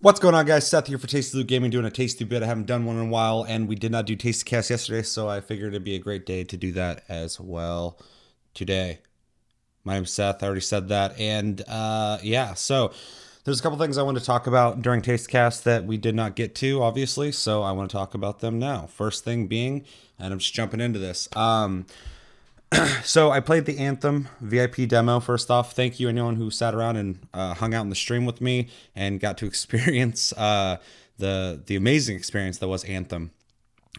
What's going on, guys? Seth here for Tasty Loot Gaming, doing a tasty bit. I haven't done one in a while, and we did not do Tasty Cast yesterday, so I figured it'd be a great day to do that as well today. My name's Seth. I already said that, and uh, yeah, so there's a couple things I want to talk about during Tasty Cast that we did not get to, obviously. So I want to talk about them now. First thing being, and I'm just jumping into this. Um, so I played the Anthem VIP demo. First off, thank you anyone who sat around and uh, hung out in the stream with me and got to experience uh, the the amazing experience that was Anthem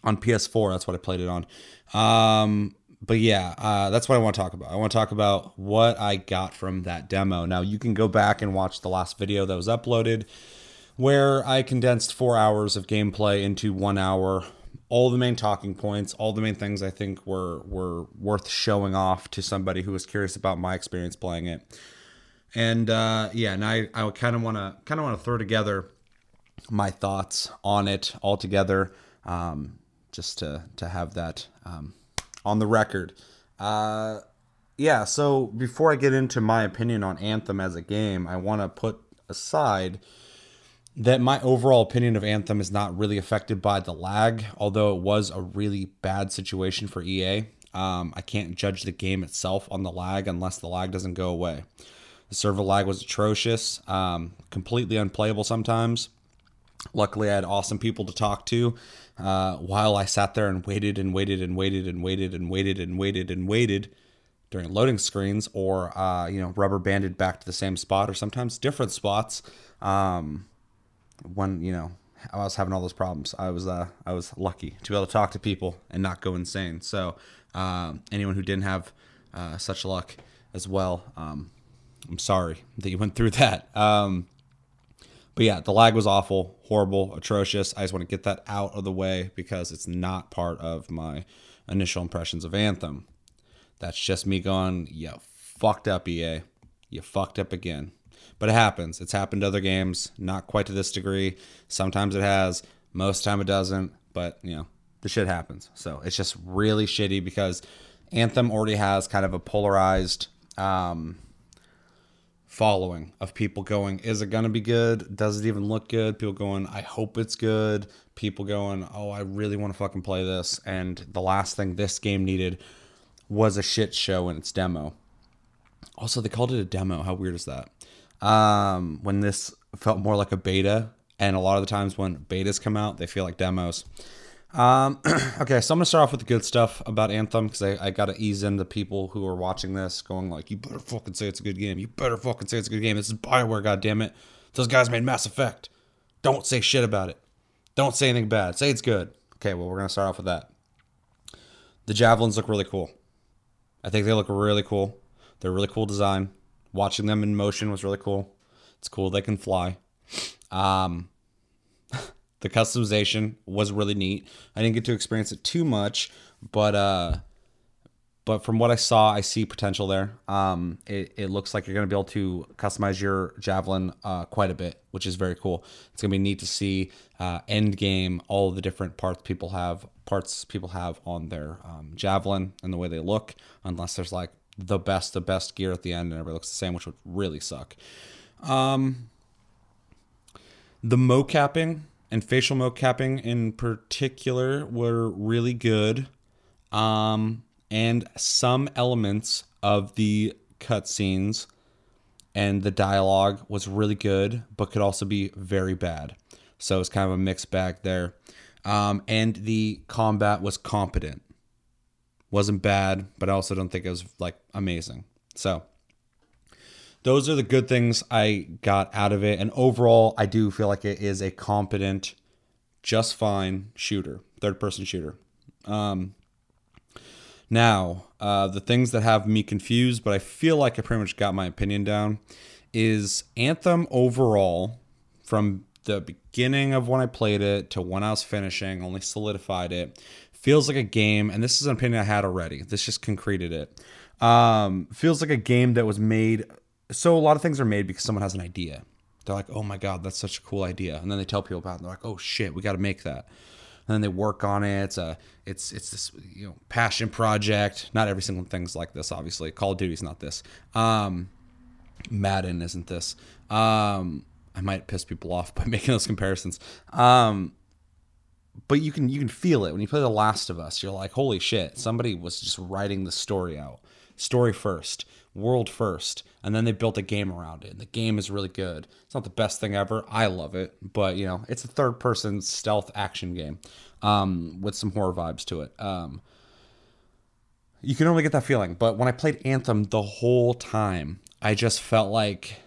on PS4. That's what I played it on. Um, but yeah, uh, that's what I want to talk about. I want to talk about what I got from that demo. Now you can go back and watch the last video that was uploaded, where I condensed four hours of gameplay into one hour all the main talking points, all the main things I think were were worth showing off to somebody who was curious about my experience playing it. And uh, yeah, and I, I kind of want to kind of want to throw together my thoughts on it all together, um, just to to have that um, on the record. Uh, yeah, so before I get into my opinion on Anthem as a game, I want to put aside that my overall opinion of Anthem is not really affected by the lag, although it was a really bad situation for EA. Um, I can't judge the game itself on the lag unless the lag doesn't go away. The server lag was atrocious, um, completely unplayable sometimes. Luckily, I had awesome people to talk to uh, while I sat there and waited and waited and waited and waited and waited and waited and waited during loading screens, or uh, you know, rubber banded back to the same spot, or sometimes different spots. Um, when you know I was having all those problems, I was uh, I was lucky to be able to talk to people and not go insane. So um, anyone who didn't have uh, such luck as well, um, I'm sorry that you went through that. Um, but yeah, the lag was awful, horrible, atrocious. I just want to get that out of the way because it's not part of my initial impressions of Anthem. That's just me going, you fucked up, EA. You fucked up again. But it happens. It's happened to other games, not quite to this degree. Sometimes it has, most time it doesn't, but you know, the shit happens. So it's just really shitty because Anthem already has kind of a polarized um, following of people going, is it going to be good? Does it even look good? People going, I hope it's good. People going, oh, I really want to fucking play this. And the last thing this game needed was a shit show in its demo. Also, they called it a demo. How weird is that? Um, when this felt more like a beta. And a lot of the times when betas come out, they feel like demos. Um, okay, so I'm gonna start off with the good stuff about Anthem because I, I gotta ease in the people who are watching this, going like, "You better fucking say it's a good game. You better fucking say it's a good game. This is Bioware, goddamn it. Those guys made Mass Effect. Don't say shit about it. Don't say anything bad. Say it's good. Okay, well we're gonna start off with that. The javelins look really cool. I think they look really cool. They're really cool design. Watching them in motion was really cool. It's cool they can fly. Um, the customization was really neat. I didn't get to experience it too much, but uh, but from what I saw, I see potential there. Um, it, it looks like you're going to be able to customize your javelin uh, quite a bit, which is very cool. It's going to be neat to see uh, end game all the different parts people have parts people have on their um, javelin and the way they look. Unless there's like the best, the best gear at the end, and everybody looks the same, which would really suck. Um, the mocapping and facial mocapping in particular were really good. Um, and some elements of the cutscenes and the dialogue was really good, but could also be very bad. So it's kind of a mixed bag there. Um, and the combat was competent wasn't bad, but I also don't think it was like amazing. So those are the good things I got out of it. And overall, I do feel like it is a competent, just fine shooter, third person shooter. Um, now, uh, the things that have me confused, but I feel like I pretty much got my opinion down, is Anthem overall, from the beginning of when I played it to when I was finishing, only solidified it, feels like a game, and this is an opinion I had already. This just concreted it. Um, feels like a game that was made. So a lot of things are made because someone has an idea. They're like, "Oh my god, that's such a cool idea," and then they tell people about it. And they're like, "Oh shit, we got to make that." And then they work on it. It's a, it's it's this you know passion project. Not every single thing's like this, obviously. Call of Duty's not this. Um, Madden isn't this. Um, I might piss people off by making those comparisons. Um, but you can you can feel it when you play The Last of Us. You're like, holy shit! Somebody was just writing the story out, story first, world first, and then they built a game around it. And the game is really good. It's not the best thing ever. I love it, but you know, it's a third person stealth action game um, with some horror vibes to it. Um, you can only get that feeling. But when I played Anthem the whole time, I just felt like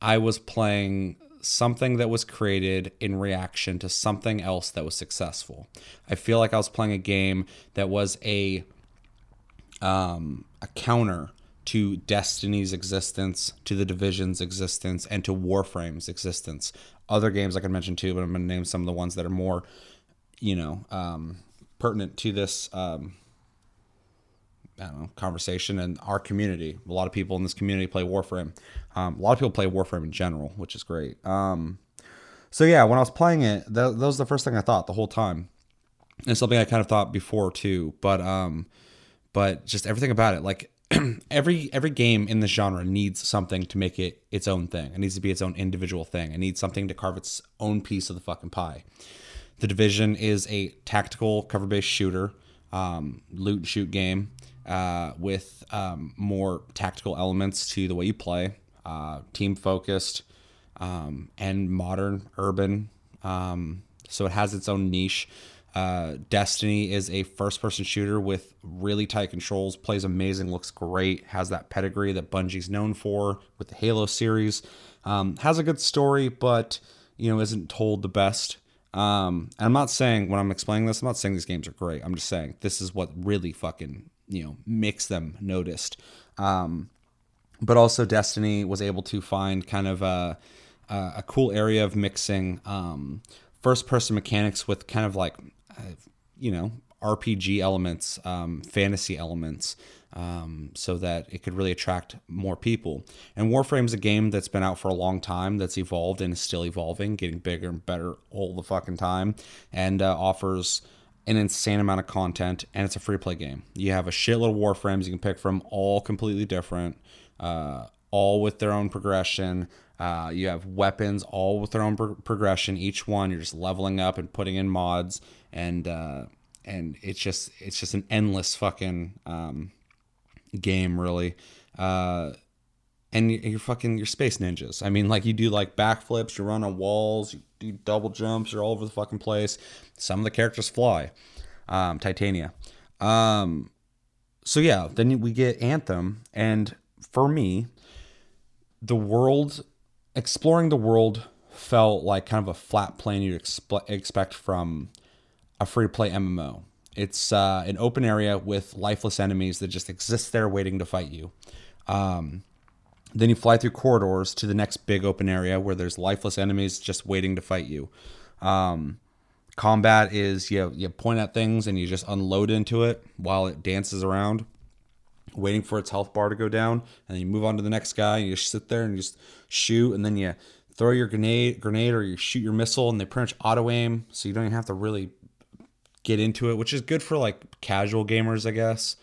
I was playing something that was created in reaction to something else that was successful. I feel like I was playing a game that was a um, a counter to Destiny's existence, to the Division's existence, and to Warframe's existence. Other games I could mention too, but I'm going to name some of the ones that are more, you know, um, pertinent to this. Um, know, conversation and our community. A lot of people in this community play Warframe. Um, a lot of people play Warframe in general, which is great. Um, so yeah, when I was playing it, that, that, was the first thing I thought the whole time, and something I kind of thought before too. But um, but just everything about it, like every every game in this genre needs something to make it its own thing. It needs to be its own individual thing. It needs something to carve its own piece of the fucking pie. The Division is a tactical cover-based shooter, um, loot and shoot game uh, with um, more tactical elements to the way you play, uh, team focused, um, and modern urban. Um, so it has its own niche. Uh, Destiny is a first person shooter with really tight controls, plays amazing, looks great, has that pedigree that Bungie's known for with the Halo series. Um, has a good story, but you know isn't told the best. Um, and I'm not saying when I'm explaining this, I'm not saying these games are great. I'm just saying this is what really fucking you know makes them noticed. Um, but also, Destiny was able to find kind of a a cool area of mixing um, first person mechanics with kind of like uh, you know RPG elements, um, fantasy elements, um, so that it could really attract more people. And Warframe's a game that's been out for a long time, that's evolved and is still evolving, getting bigger and better all the fucking time, and uh, offers an insane amount of content, and it's a free play game. You have a shitload of Warframes you can pick from, all completely different, uh, all with their own progression. Uh, you have weapons, all with their own pro- progression. Each one, you're just leveling up and putting in mods, and uh, and it's just it's just an endless fucking um, game, really. Uh, and you're fucking you're space ninjas. I mean, like you do like backflips, you run on walls, you do double jumps, you're all over the fucking place. Some of the characters fly. Um, Titania. Um, so yeah, then we get Anthem, and for me, the world, exploring the world, felt like kind of a flat plane you'd expe- expect from a free to play MMO. It's uh, an open area with lifeless enemies that just exist there waiting to fight you. Um, then you fly through corridors to the next big open area where there's lifeless enemies just waiting to fight you. Um, combat is you you point at things and you just unload into it while it dances around, waiting for its health bar to go down, and then you move on to the next guy. And you just sit there and you just shoot, and then you throw your grenade grenade or you shoot your missile, and they pretty much auto aim, so you don't even have to really get into it, which is good for like casual gamers, I guess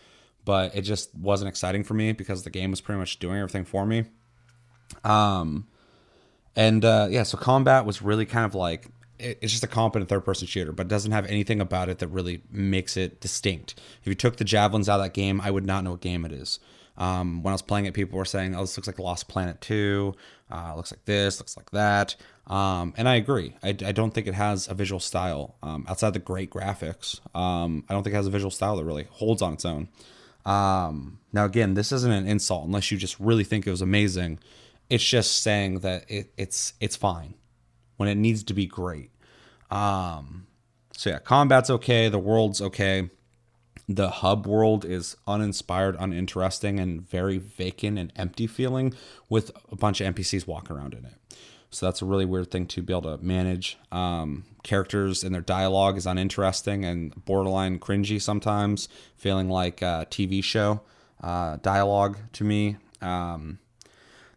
but it just wasn't exciting for me because the game was pretty much doing everything for me. Um, and uh, yeah, so combat was really kind of like it's just a competent third person shooter, but doesn't have anything about it that really makes it distinct. If you took the javelins out of that game, I would not know what game it is. Um, when I was playing it, people were saying, "Oh, this looks like Lost Planet 2. Uh, looks like this. Looks like that." Um, and I agree. I, I, don't think it has a visual style um, outside the great graphics. Um, I don't think it has a visual style that really holds on its own. Um, now, again, this isn't an insult unless you just really think it was amazing. It's just saying that it, it's it's fine when it needs to be great. Um, so yeah, combat's okay. The world's okay. The hub world is uninspired, uninteresting, and very vacant and empty feeling with a bunch of NPCs walking around in it. So that's a really weird thing to be able to manage. Um, characters and their dialogue is uninteresting and borderline cringy sometimes, feeling like a TV show uh, dialogue to me. Um,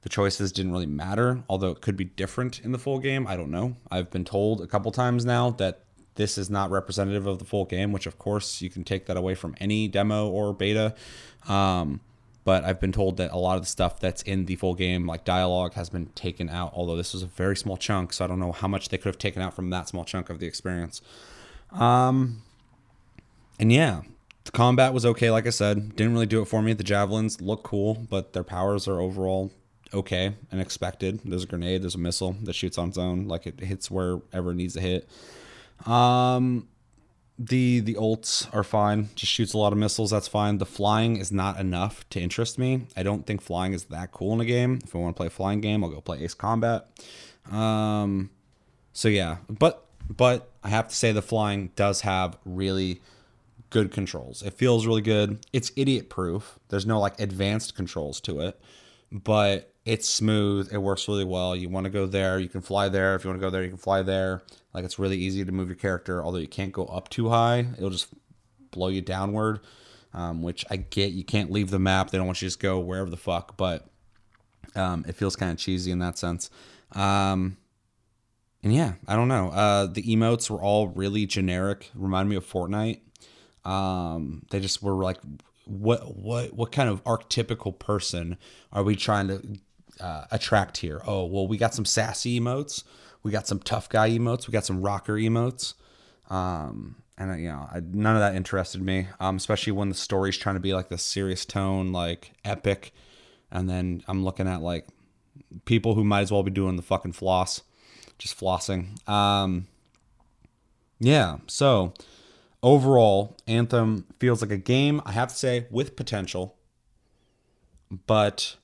the choices didn't really matter, although it could be different in the full game. I don't know. I've been told a couple times now that this is not representative of the full game, which of course you can take that away from any demo or beta. Um, but I've been told that a lot of the stuff that's in the full game, like dialogue, has been taken out. Although this was a very small chunk, so I don't know how much they could have taken out from that small chunk of the experience. Um, and yeah, the combat was okay. Like I said, didn't really do it for me. The javelins look cool, but their powers are overall okay and expected. There's a grenade, there's a missile that shoots on its own, like it hits wherever it needs to hit. Um, the the ults are fine. Just shoots a lot of missiles. That's fine. The flying is not enough to interest me. I don't think flying is that cool in a game. If I want to play a flying game, I'll go play Ace Combat. Um, so yeah, but but I have to say the flying does have really good controls. It feels really good. It's idiot proof. There's no like advanced controls to it, but it's smooth. It works really well. You want to go there, you can fly there. If you want to go there, you can fly there. Like it's really easy to move your character, although you can't go up too high. It'll just blow you downward, um, which I get. You can't leave the map. They don't want you to just go wherever the fuck, but um, it feels kind of cheesy in that sense. Um, and yeah, I don't know. Uh, the emotes were all really generic. Remind me of Fortnite. Um, they just were like, what what what kind of archetypical person are we trying to uh, attract here? Oh, well, we got some sassy emotes, we got some tough guy emotes, we got some rocker emotes, um, and you know, I, none of that interested me. Um, especially when the story's trying to be like the serious tone, like epic, and then I'm looking at like people who might as well be doing the fucking floss, just flossing. Um, yeah, so overall, Anthem feels like a game, I have to say, with potential, but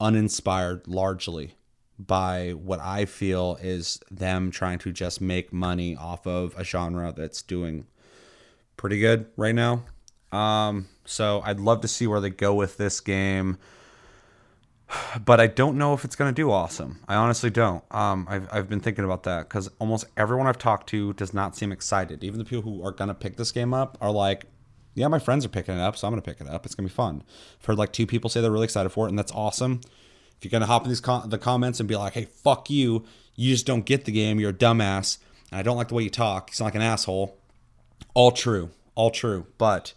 uninspired largely by what I feel is them trying to just make money off of a genre that's doing pretty good right now. Um, so I'd love to see where they go with this game but I don't know if it's going to do awesome. I honestly don't. Um, I've, I've been thinking about that because almost everyone I've talked to does not seem excited. Even the people who are going to pick this game up are like, yeah, my friends are picking it up, so I'm going to pick it up. It's going to be fun. I've heard like two people say they're really excited for it, and that's awesome. If you're going to hop in these com- the comments and be like, hey, fuck you, you just don't get the game, you're a dumbass, and I don't like the way you talk, you sound like an asshole. All true. All true. But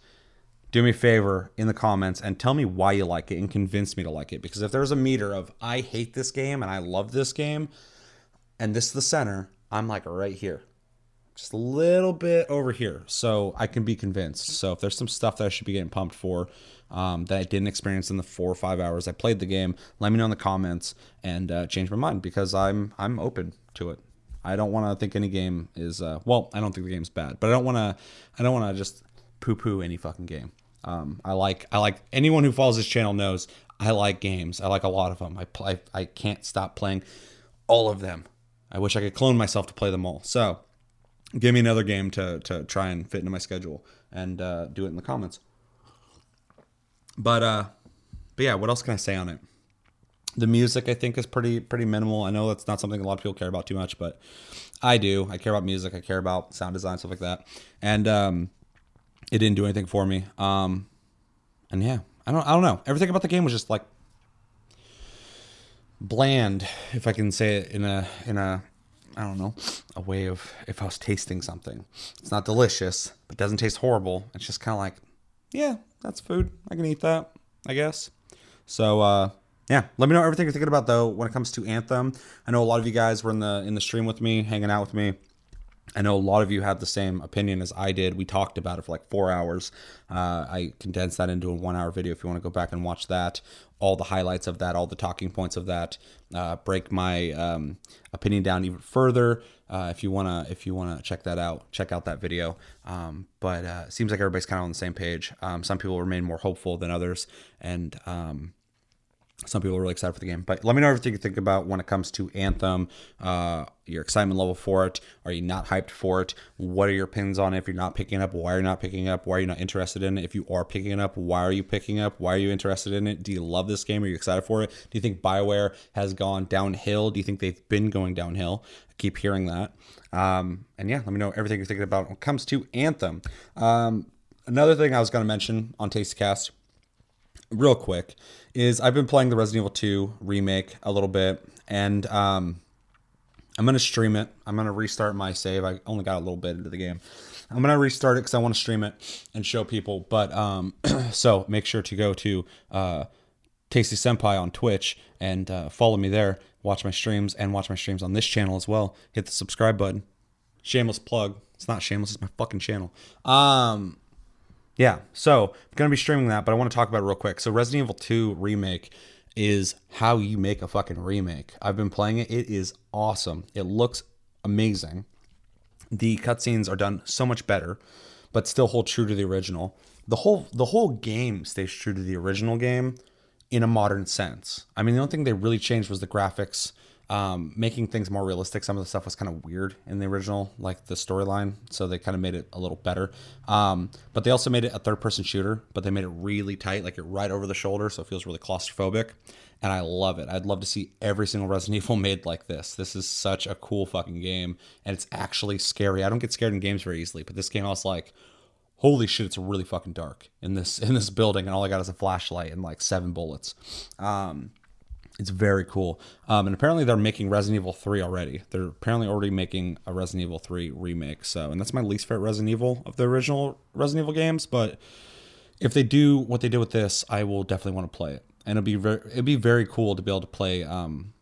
do me a favor in the comments and tell me why you like it and convince me to like it. Because if there's a meter of I hate this game and I love this game, and this is the center, I'm like right here. Just a little bit over here. So I can be convinced. So if there's some stuff that I should be getting pumped for um, that I didn't experience in the four or five hours I played the game, let me know in the comments and uh, change my mind because I'm I'm open to it. I don't want to think any game is uh, well. I don't think the game's bad, but I don't want to. I don't want to just poo poo any fucking game. Um, I like I like anyone who follows this channel knows I like games. I like a lot of them. I play. I can't stop playing all of them. I wish I could clone myself to play them all. So give me another game to to try and fit into my schedule and uh, do it in the comments. But uh, but yeah, what else can I say on it? The music I think is pretty pretty minimal. I know that's not something a lot of people care about too much, but I do. I care about music. I care about sound design stuff like that. And um, it didn't do anything for me. Um, and yeah, I don't I don't know. Everything about the game was just like bland, if I can say it in a in a I don't know a way of if I was tasting something. It's not delicious, but doesn't taste horrible. It's just kind of like, yeah, that's food. I can eat that, I guess. So uh, yeah, let me know everything you're thinking about though when it comes to Anthem. I know a lot of you guys were in the in the stream with me, hanging out with me. I know a lot of you had the same opinion as I did. We talked about it for like four hours. Uh, I condensed that into a one hour video if you want to go back and watch that. All the highlights of that, all the talking points of that. Uh, break my um, opinion down even further. Uh, if you wanna, if you wanna check that out, check out that video. Um, but uh, seems like everybody's kind of on the same page. Um, some people remain more hopeful than others, and um, some people are really excited for the game. But let me know everything you think about when it comes to Anthem, uh, your excitement level for it. Are you not hyped for it? What are your pins on it? If you're not picking up, why are you not picking up? Why are you not interested in it? If you are picking it up, why are you picking up? Why are you interested in it? Do you love this game? Are you excited for it? Do you think BioWare has gone downhill? Do you think they've been going downhill? I keep hearing that. Um, and yeah, let me know everything you're thinking about when it comes to Anthem. Um, another thing I was going to mention on Tastecast real quick is I've been playing the Resident Evil 2 remake a little bit, and um, I'm gonna stream it. I'm gonna restart my save. I only got a little bit into the game. I'm gonna restart it because I want to stream it and show people. But um, so make sure to go to uh, Tasty Senpai on Twitch and uh, follow me there. Watch my streams and watch my streams on this channel as well. Hit the subscribe button. Shameless plug. It's not shameless. It's my fucking channel. Um, yeah. So I'm gonna be streaming that, but I want to talk about it real quick. So Resident Evil 2 remake is how you make a fucking remake. I've been playing it. It is awesome. It looks amazing. The cutscenes are done so much better, but still hold true to the original. The whole the whole game stays true to the original game in a modern sense. I mean, the only thing they really changed was the graphics, um, making things more realistic. Some of the stuff was kind of weird in the original, like the storyline, so they kind of made it a little better. Um, but they also made it a third-person shooter, but they made it really tight, like it right over the shoulder, so it feels really claustrophobic. And I love it. I'd love to see every single Resident Evil made like this. This is such a cool fucking game, and it's actually scary. I don't get scared in games very easily, but this game I was like, holy shit, it's really fucking dark in this in this building, and all I got is a flashlight and like seven bullets. Um, it's very cool. Um, and apparently they're making Resident Evil 3 already. They're apparently already making a Resident Evil 3 remake. So, and that's my least favorite Resident Evil of the original Resident Evil games. But if they do what they did with this, I will definitely want to play it. And it'd be very, it'd be very cool to be able to play um,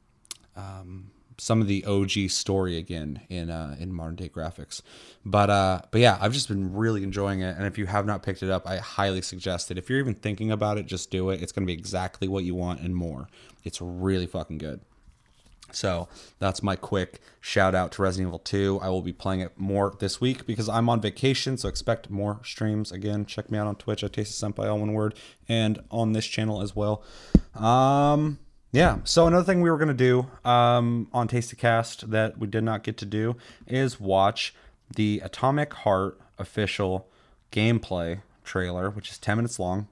um, some of the OG story again in uh, in modern day graphics. But uh, but yeah, I've just been really enjoying it. And if you have not picked it up, I highly suggest it. If you're even thinking about it, just do it. It's going to be exactly what you want and more. It's really fucking good. So that's my quick shout out to Resident Evil 2. I will be playing it more this week because I'm on vacation, so expect more streams. Again, check me out on Twitch at Tasty Senpai, all one word, and on this channel as well. Um, yeah. So another thing we were gonna do um, on Tasty Cast that we did not get to do is watch the Atomic Heart official gameplay trailer, which is 10 minutes long.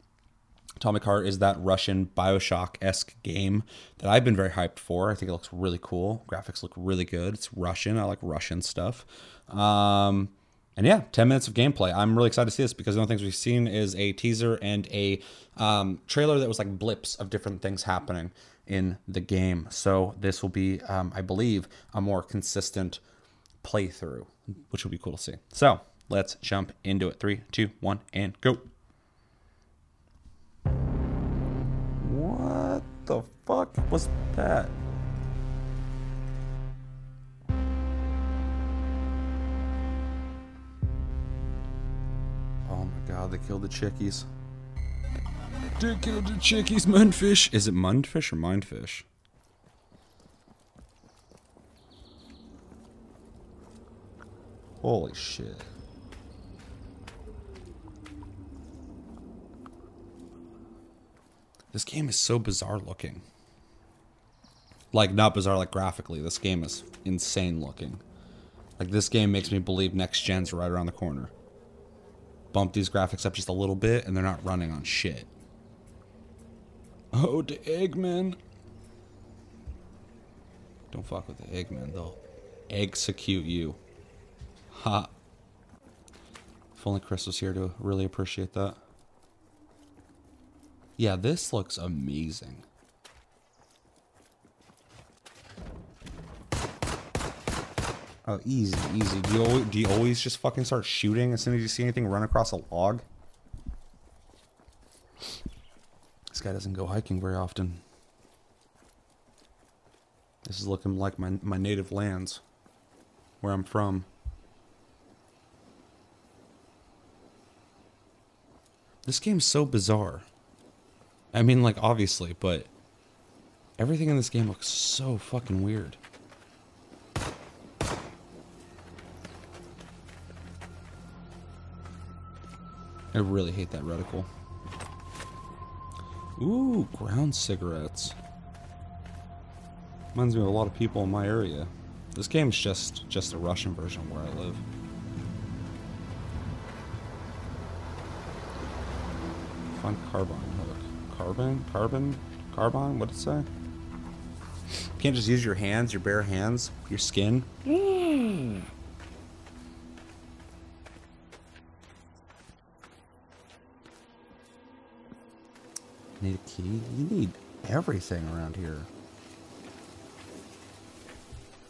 Atomic Heart is that Russian Bioshock esque game that I've been very hyped for. I think it looks really cool. Graphics look really good. It's Russian. I like Russian stuff. Um, and yeah, 10 minutes of gameplay. I'm really excited to see this because one of the things we've seen is a teaser and a um, trailer that was like blips of different things happening in the game. So this will be, um, I believe, a more consistent playthrough, which will be cool to see. So let's jump into it. Three, two, one, and go. What the fuck was that? Oh my god, they killed the chickies. The chickies, mundfish. Is it mundfish or mindfish? Holy shit. This game is so bizarre looking. Like, not bizarre, like graphically. This game is insane looking. Like, this game makes me believe next gen's right around the corner. Bump these graphics up just a little bit, and they're not running on shit. Oh, the Eggman. Don't fuck with the Eggman. They'll execute you. Ha. If only Chris was here to really appreciate that. Yeah, this looks amazing. Oh, easy, easy. Do you, always, do you always just fucking start shooting as soon as you see anything run across a log? This guy doesn't go hiking very often. This is looking like my, my native lands. Where I'm from. This game's so bizarre. I mean, like, obviously, but everything in this game looks so fucking weird. I really hate that reticle. Ooh, ground cigarettes. Reminds me of a lot of people in my area. This game's just just a Russian version of where I live. Fun carbon. Carbon? Carbon? Carbine? What'd it say? You can't just use your hands, your bare hands, your skin. Need key? You need everything around here.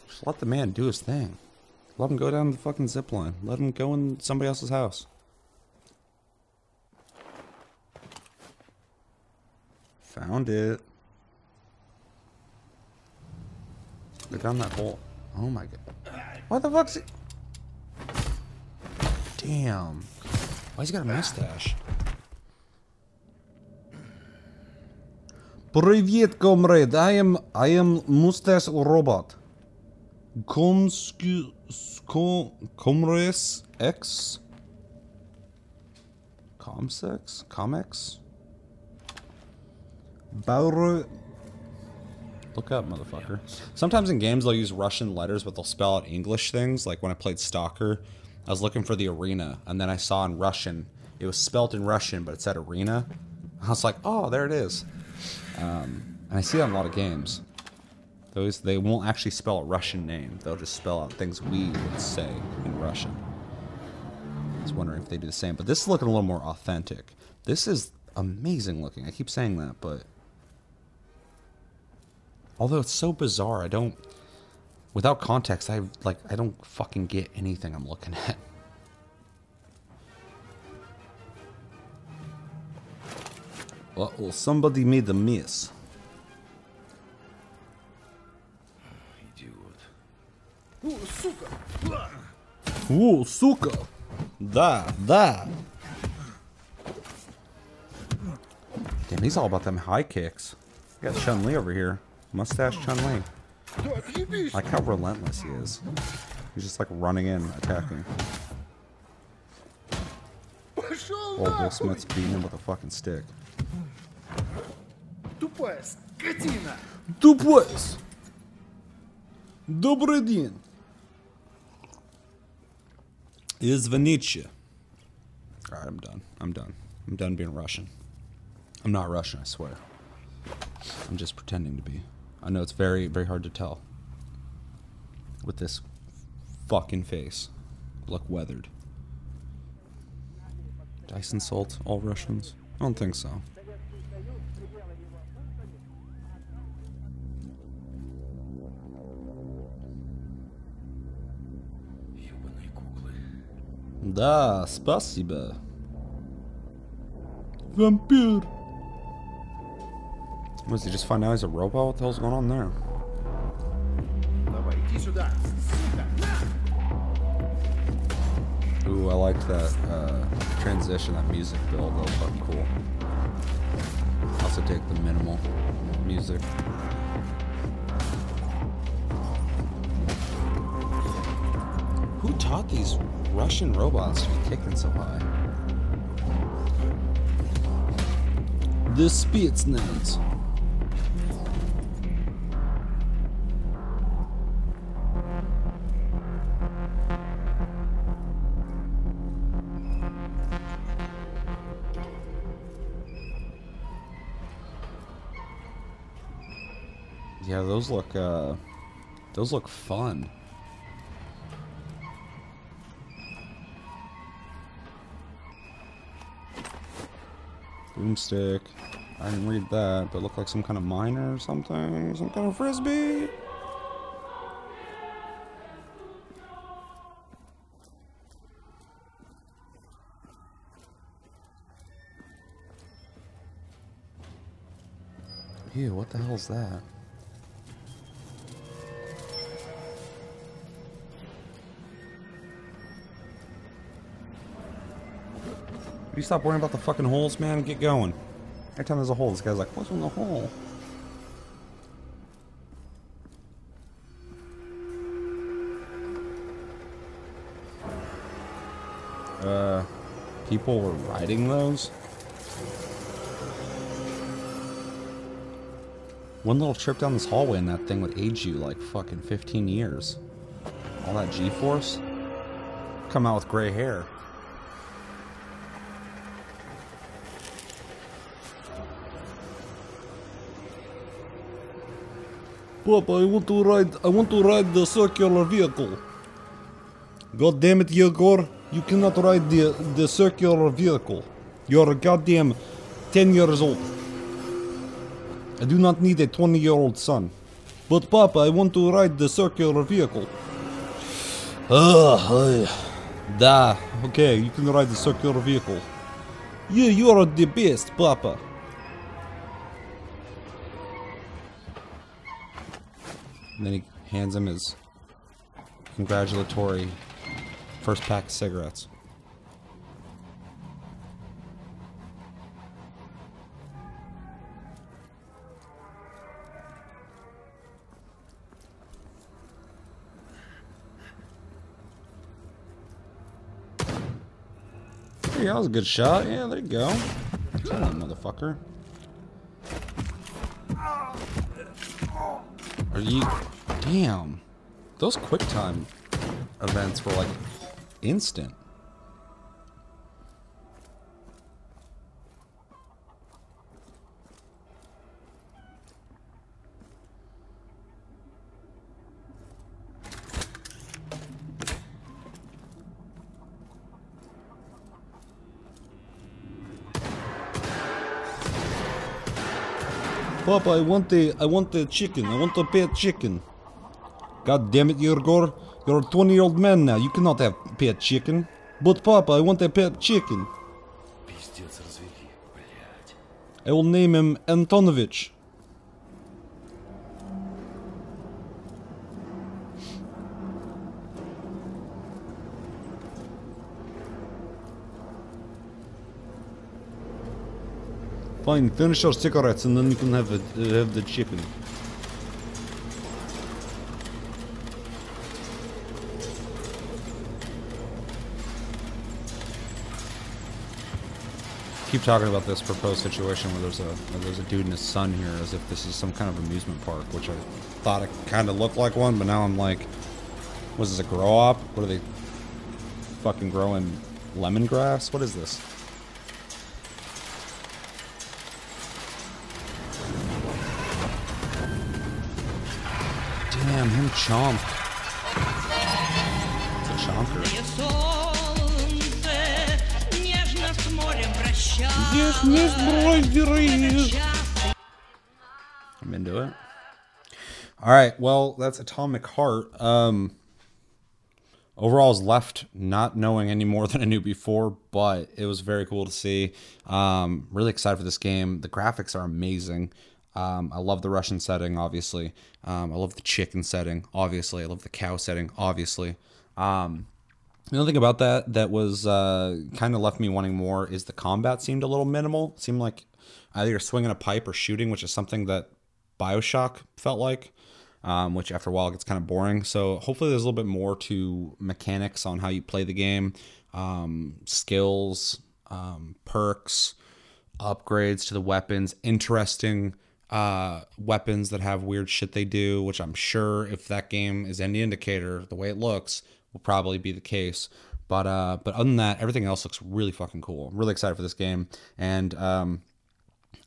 Just let the man do his thing. Let him go down the fucking zip line. Let him go in somebody else's house. Found it. Go down that hole. Oh my god. What the fuck's it? Damn. Why's he got a mustache? Привет, comrade. I am I am mustache robot. Comscu com, Comres X Comsex? Comex? Bauer Look up, motherfucker. Sometimes in games they'll use Russian letters, but they'll spell out English things. Like when I played Stalker, I was looking for the arena, and then I saw in Russian, it was spelt in Russian, but it said arena. I was like, oh, there it is. Um, and I see that in a lot of games. Those they won't actually spell a Russian name. They'll just spell out things we would say in Russian. I was wondering if they do the same, but this is looking a little more authentic. This is amazing looking. I keep saying that, but Although it's so bizarre, I don't. Without context, I like I don't fucking get anything I'm looking at. Uh oh, somebody made a miss. О, сука! О, сука! Да, да. Damn, he's all about them high kicks. We got Chun Li over here. Mustache Chun Li. Да отъебись! Like how relentless he is. He's just like running in, attacking. Пошел Old Will нахуй! Smith's beating him with a fucking stick. Тупая скотина! Тупость! Добрый день! Извините. Alright, I'm done. I'm done. I'm done being Russian. I'm not Russian, I swear. I'm just pretending to be. I know it's very, very hard to tell. With this fucking face. Look weathered. Did I insult all Russians? I don't think so. Да, спасибо. Vampire. Was he just find out he's a robot? What the hell's going on there? Давай, иди сюда! Сука! На! Ooh, I liked that uh, transition, that music build. That was fucking cool. Also take the minimal music. Taught these Russian robots to be kicking so high? The Spetsnaz. Yeah, those look uh those look fun. Boomstick. I didn't read that, but looked like some kind of miner or something. Some kind of frisbee. Ew, what the hell's that? You stop worrying about the fucking holes, man, get going. Every time there's a hole, this guy's like, what's in the hole? Uh, people were riding those? One little trip down this hallway and that thing would age you like fucking 15 years. All that G-force? Come out with gray hair. Papa, I want to ride. I want to ride the circular vehicle. God damn it, Yegor! You cannot ride the the circular vehicle. You're a goddamn ten years old. I do not need a twenty-year-old son. But Papa, I want to ride the circular vehicle. Ugh, da. Okay, you can ride the circular vehicle. Yeah, you are the best, Papa. And then he hands him his congratulatory first pack of cigarettes. Yeah, that was a good shot. Yeah, there you go. Come on, motherfucker. Are you... Damn. Those quick time events were like instant. Papa, I want the I want the chicken. I want the pet chicken. God damn it, Yegor. You're a 20-year-old man now. You cannot have pet chicken. But Papa, I want a pet chicken. I will name him Antonovich. Fine, finish your cigarettes and then you can have uh, have the chicken. Keep talking about this proposed situation where there's a where there's a dude and his son here, as if this is some kind of amusement park, which I thought it kind of looked like one, but now I'm like, was this a grow up? What are they fucking growing lemongrass? What is this? him chomp. It's a chomper. I'm into it. All right, well, that's Atomic Heart. Um, overall is left not knowing any more than I knew before, but it was very cool to see. Um, really excited for this game. The graphics are amazing. Um, I love the Russian setting, obviously. Um, I love the chicken setting, obviously. I love the cow setting, obviously. Um, the only thing about that that was uh, kind of left me wanting more is the combat seemed a little minimal. It seemed like either you're swinging a pipe or shooting, which is something that Bioshock felt like, um, which after a while gets kind of boring. So hopefully there's a little bit more to mechanics on how you play the game, um, skills, um, perks, upgrades to the weapons, interesting uh, weapons that have weird shit they do, which I'm sure if that game is any indicator, the way it looks will probably be the case. But uh, but other than that, everything else looks really fucking cool. I'm really excited for this game, and um,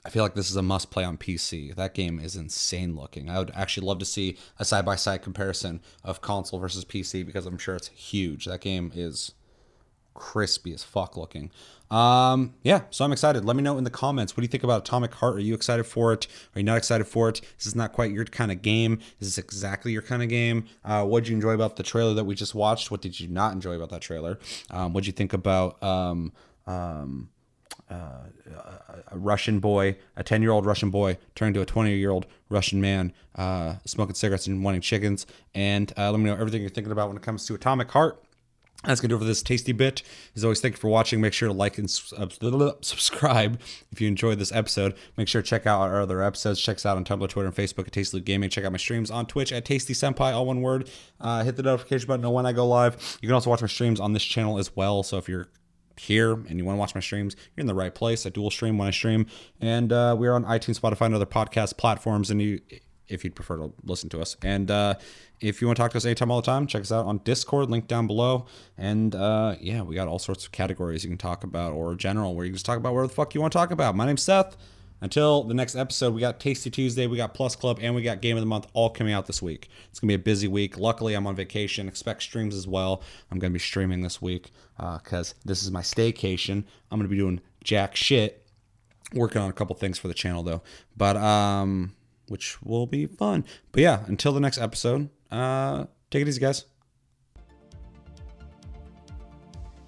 I feel like this is a must play on PC. That game is insane looking. I would actually love to see a side by side comparison of console versus PC because I'm sure it's huge. That game is crispy as fuck looking. Um, yeah, so I'm excited. Let me know in the comments. What do you think about Atomic Heart? Are you excited for it? Are you not excited for it? This is not quite your kind of game. This Is exactly your kind of game? Uh, what did you enjoy about the trailer that we just watched? What did you not enjoy about that trailer? Um, what did you think about um, um, a Russian boy, a 10 year old Russian boy, turned to a 20 year old Russian man, uh, smoking cigarettes and wanting chickens. And uh, let me know everything you're thinking about when it comes to Atomic Heart. That's going to do it for this tasty bit. As always, thank you for watching. Make sure to like and uh, subscribe if you enjoyed this episode. Make sure to check out our other episodes. Check us out on Tumblr, Twitter, and Facebook at Tasty Loot Gaming. Check out my streams on Twitch at Tasty Senpai, all one word. Uh, hit the notification button to know when I go live. You can also watch my streams on this channel as well. So if you're here and you want to watch my streams, you're in the right place. I dual stream when I stream, and uh, we're on iTunes, Spotify, and other podcast platforms. And you, if you'd prefer to listen to us, and uh, if you want to talk to us anytime, all the time, check us out on Discord, link down below. And uh, yeah, we got all sorts of categories you can talk about, or general, where you can just talk about whatever the fuck you want to talk about. My name's Seth. Until the next episode, we got Tasty Tuesday, we got Plus Club, and we got Game of the Month all coming out this week. It's gonna be a busy week. Luckily, I'm on vacation. Expect streams as well. I'm gonna be streaming this week because this is my staycation. I'm gonna be doing jack shit. Working on a couple things for the channel though. But um, which will be fun. But yeah, until the next episode, uh, take it easy, guys.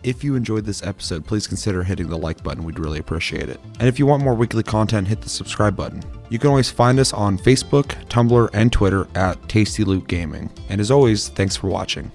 If you enjoyed this episode, please consider hitting the like button. We'd really appreciate it. And if you want more weekly content, hit the subscribe button. You can always find us on Facebook, Tumblr, and Twitter at Tasty Loot Gaming. And as always, thanks for watching.